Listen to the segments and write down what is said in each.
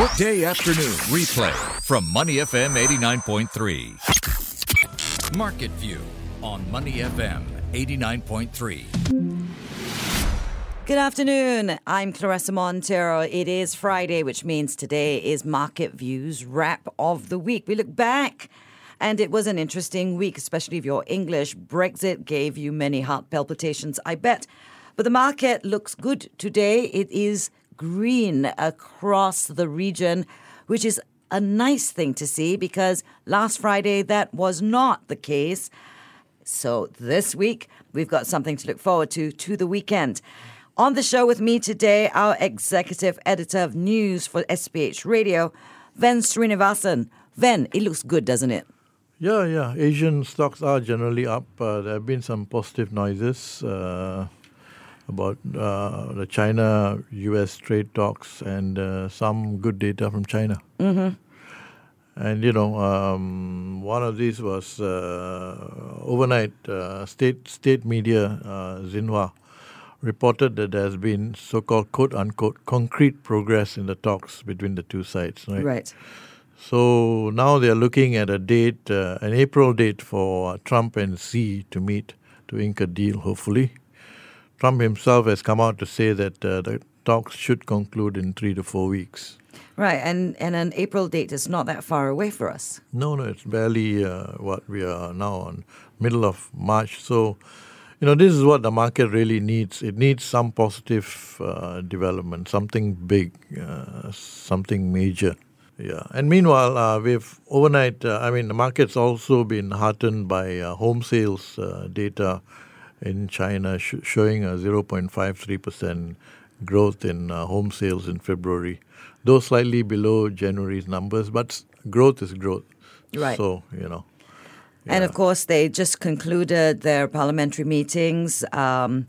Workday afternoon replay from Money FM 89.3. Market View on Money FM 89.3. Good afternoon. I'm Claressa Monteiro. It is Friday, which means today is Market Views wrap of the week. We look back, and it was an interesting week, especially if you're English. Brexit gave you many heart palpitations, I bet. But the market looks good today. It is green across the region, which is a nice thing to see because last Friday that was not the case. So this week, we've got something to look forward to to the weekend. On the show with me today, our executive editor of news for SPH Radio, Ven Srinivasan. Ven, it looks good, doesn't it? Yeah, yeah. Asian stocks are generally up. Uh, there have been some positive noises uh, about uh, the China US trade talks and uh, some good data from China. Mm-hmm. And, you know, um, one of these was uh, overnight uh, state, state media, Xinhua reported that there has been so-called quote-unquote concrete progress in the talks between the two sides. Right. Right. So now they are looking at a date, uh, an April date for Trump and Xi to meet to ink a deal. Hopefully, Trump himself has come out to say that uh, the talks should conclude in three to four weeks. Right, and and an April date is not that far away for us. No, no, it's barely uh, what we are now on middle of March. So you know, this is what the market really needs. It needs some positive uh, development, something big, uh, something major. Yeah, and meanwhile, uh, we've overnight. Uh, I mean, the market's also been heartened by uh, home sales uh, data in China, sh- showing a zero point five three percent growth in home sales in February, though slightly below January's numbers. But growth is growth. Right. So you know. And of course, they just concluded their parliamentary meetings. Um,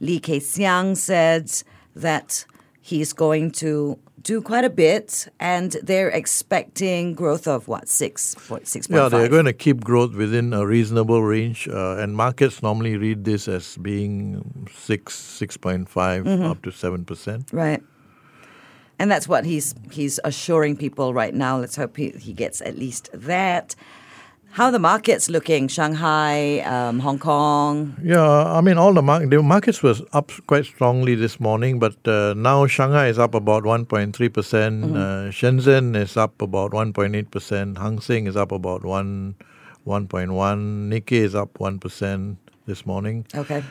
Li Keqiang said that he's going to do quite a bit, and they're expecting growth of what six, what Yeah, they're going to keep growth within a reasonable range, uh, and markets normally read this as being six, six up to seven percent. Right. And that's what he's he's assuring people right now. Let's hope he, he gets at least that. How are the markets looking? Shanghai, um, Hong Kong. Yeah, I mean, all the, mar- the markets was up quite strongly this morning, but uh, now Shanghai is up about 1.3 percent. Mm-hmm. Uh, Shenzhen is up about 1.8 percent. Hang Seng is up about one 1.1. Nikkei is up one percent this morning. Okay.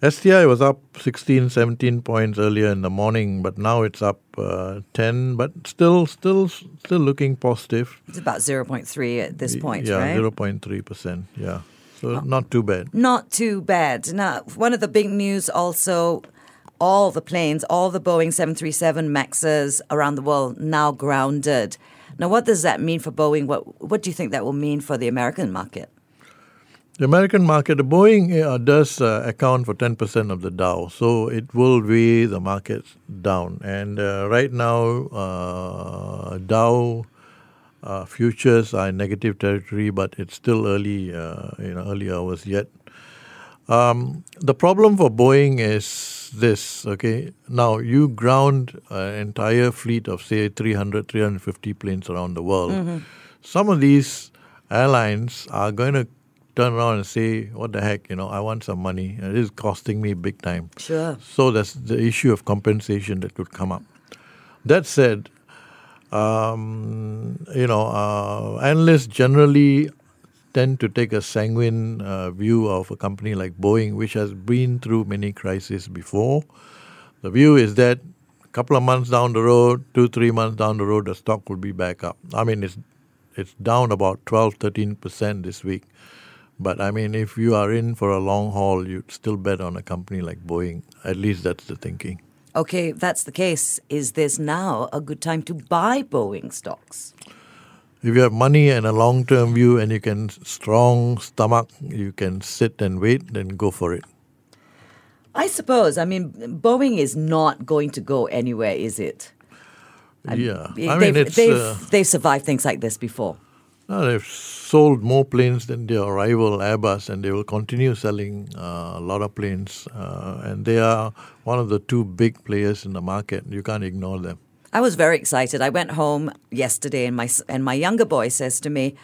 STI was up 16, 17 points earlier in the morning, but now it's up uh, 10, but still, still, still looking positive. It's about 0.3 at this point, yeah, right? 0.3 percent. Yeah, so not too bad. Not too bad. Now, one of the big news also all the planes, all the Boeing 737 Maxes around the world now grounded. Now, what does that mean for Boeing? What, what do you think that will mean for the American market? The American market, the Boeing uh, does uh, account for 10% of the Dow, so it will weigh the market down. And uh, right now, uh, Dow uh, futures are in negative territory, but it's still early, uh, you know, early hours yet. Um, the problem for Boeing is this, okay? Now, you ground an entire fleet of, say, 300, 350 planes around the world. Some of these airlines are going to turn around and say, what the heck, you know, I want some money. And it is costing me big time. Sure. So that's the issue of compensation that could come up. That said, um, you know, uh, analysts generally tend to take a sanguine uh, view of a company like Boeing, which has been through many crises before. The view is that a couple of months down the road, two, three months down the road, the stock will be back up. I mean, it's it's down about 12, 13 percent this week. But I mean, if you are in for a long haul, you'd still bet on a company like Boeing. At least that's the thinking. Okay, if that's the case. Is this now a good time to buy Boeing stocks? If you have money and a long term view and you can strong stomach, you can sit and wait, then go for it. I suppose. I mean, Boeing is not going to go anywhere, is it? yeah. They've, I mean, it's. they've, uh, they've survived things like this before. They've sold more planes than their rival Airbus, and they will continue selling uh, a lot of planes. Uh, and they are one of the two big players in the market. You can't ignore them. I was very excited. I went home yesterday, and my and my younger boy says to me,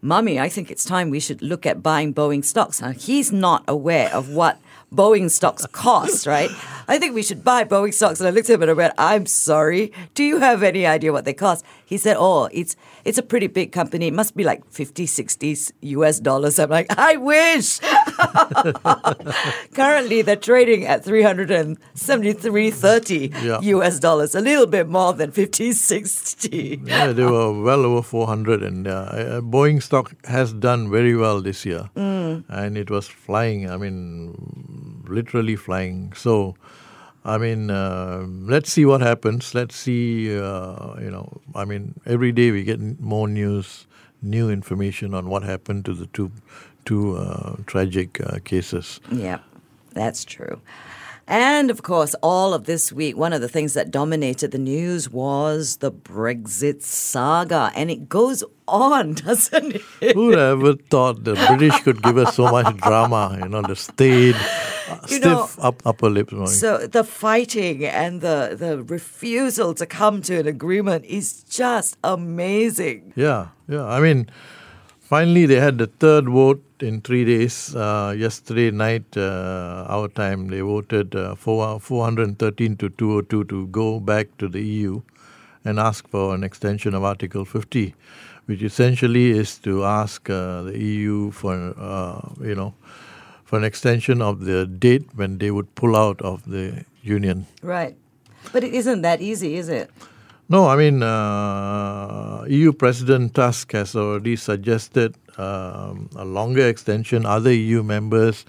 "Mummy, I think it's time we should look at buying Boeing stocks." Now he's not aware of what Boeing stocks cost, right? I think we should buy Boeing stocks. And I looked at him and I went, "I'm sorry. Do you have any idea what they cost?" He said, "Oh, it's it's a pretty big company. It must be like 50, 60 US dollars." I'm like, "I wish." Currently, they're trading at 373.30 Yeah. US dollars, a little bit more than 50, 60. Yeah, they were well over 400, and uh, uh, Boeing stock has done very well this year, and it was flying. I mean, literally flying. So, I mean, uh, let's see what happens. Let's see. Uh, you know, I mean, every day we get more news, new information on what happened to the two, two uh, tragic uh, cases. Yeah, that's true. And of course, all of this week, one of the things that dominated the news was the Brexit saga. And it goes on, doesn't it? Who ever thought the British could give us so much drama? You know, the staid, uh, You stiff know, up, upper lips. Maury. So the fighting and the, the refusal to come to an agreement is just amazing. Yeah, yeah. I mean, finally they had the third vote in three days. Uh, yesterday night, uh, our time, they voted uh, four, 413 to 202 to go back to the EU and ask for an extension of Article 50, which essentially is to ask uh, the EU for, uh, you know, for an extension of the date when they would pull out of the union. Right. But it isn't that easy, is it? No, I mean, uh, EU President Tusk has already suggested um, a longer extension. Other EU members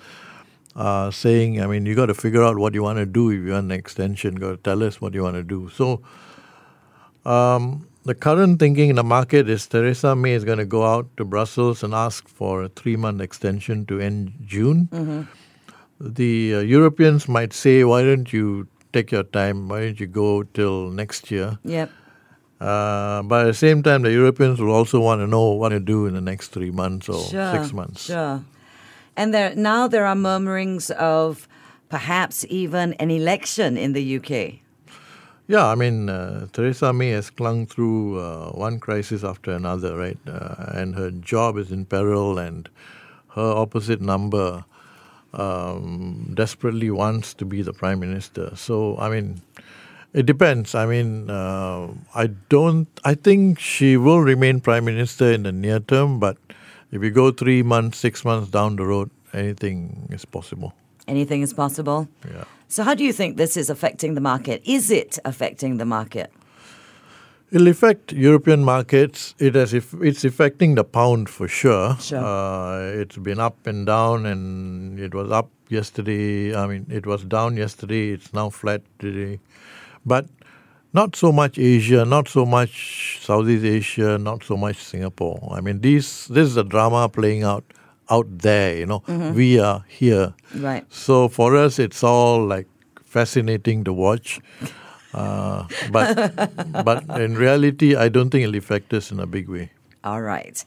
are saying, I mean, you got to figure out what you want to do if you want an extension. Got to tell us what you want to do. So, um, the current thinking in the market is Theresa May is going to go out to Brussels and ask for a three-month extension to end June. The uh, Europeans might say, "Why don't you take your time? Why don't you go till next year?" Yep. Uh, but at the same time, the Europeans will also want to know what to do in the next three months or Sure, six months. Sure. And there now there are murmurings of perhaps even an election in the UK. Yeah, I mean, uh, Theresa May has clung through uh, one crisis after another, right? Uh, and her job is in peril, and her opposite number um, desperately wants to be the prime minister. So, I mean, it depends. I mean, uh, I don't. I think she will remain prime minister in the near term, but if you go three months, six months down the road, anything is possible. Anything is possible. Yeah. So how do you think this is affecting the market? Is it affecting the market? It'll affect European markets. It has if it's affecting the pound for sure. Sure. Uh, it's been up and down, and it was up yesterday. I mean, it was down yesterday. It's now flat today, but not so much Asia, not so much Southeast Asia, not so much Singapore. I mean, these this is a drama playing out out there. You know, we are here. Right. So for us, it's all like fascinating to watch. Uh, but but in reality, I don't think it'll affect us in a big way. All right.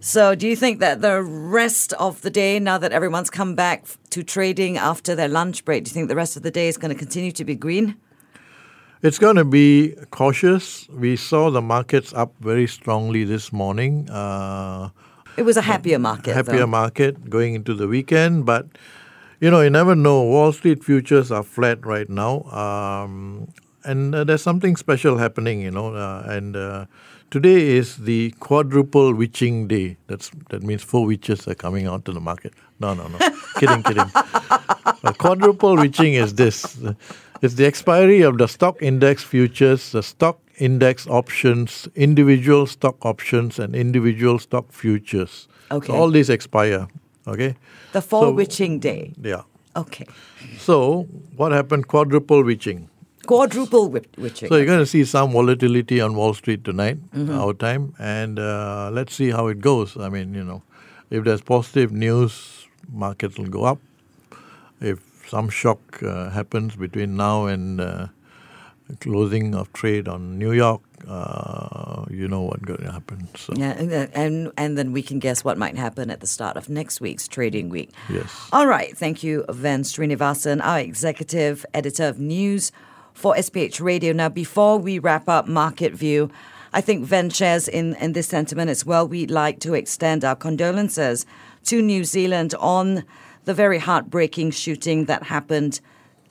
So, do you think that the rest of the day, now that everyone's come back to trading after their lunch break, do you think the rest of the day is going to continue to be green? It's going to be cautious. We saw the markets up very strongly this morning. Uh, It was a happier market. happier though. market going into the weekend, but you know you never know. Wall Street futures are flat right now, um, and uh, there's something special happening. You know, uh, and uh, today is the quadruple witching day. That's that means four witches are coming out to the market. No, no, no, kidding, kidding. Quadruple witching is this. It's the expiry of the stock index futures, the stock index options, individual stock options, and individual stock futures. Okay. So all these expire. Okay. The fall So- witching day. Yeah. Okay. So what happened? Quadruple witching. Quadruple wit- witching. So you're going to see some volatility on Wall Street tonight, our time, and uh, let's see how it goes. I mean, you know, if there's positive news, markets will go up. If some shock uh, happens between now and uh, closing of trade on New York, uh, you know what's going to happen. So yeah, and, then- and and then we can guess what might happen at the start of next week's trading week. yes. All right. Thank you, Ven Srinivasan, our executive editor of news for SPH Radio. Now, before we wrap up Market View, I think Ven shares in, in this sentiment as well. We'd like to extend our condolences to New Zealand on the very heartbreaking shooting that happened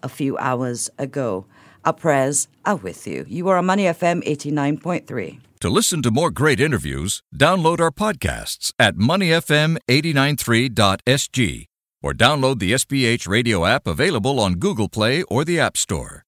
a few hours ago. Our prayers are with you. You are on Money FM 89.3. To listen to more great interviews, download our podcasts at moneyfm893.sg or download the SPH radio app available on Google Play or the App Store.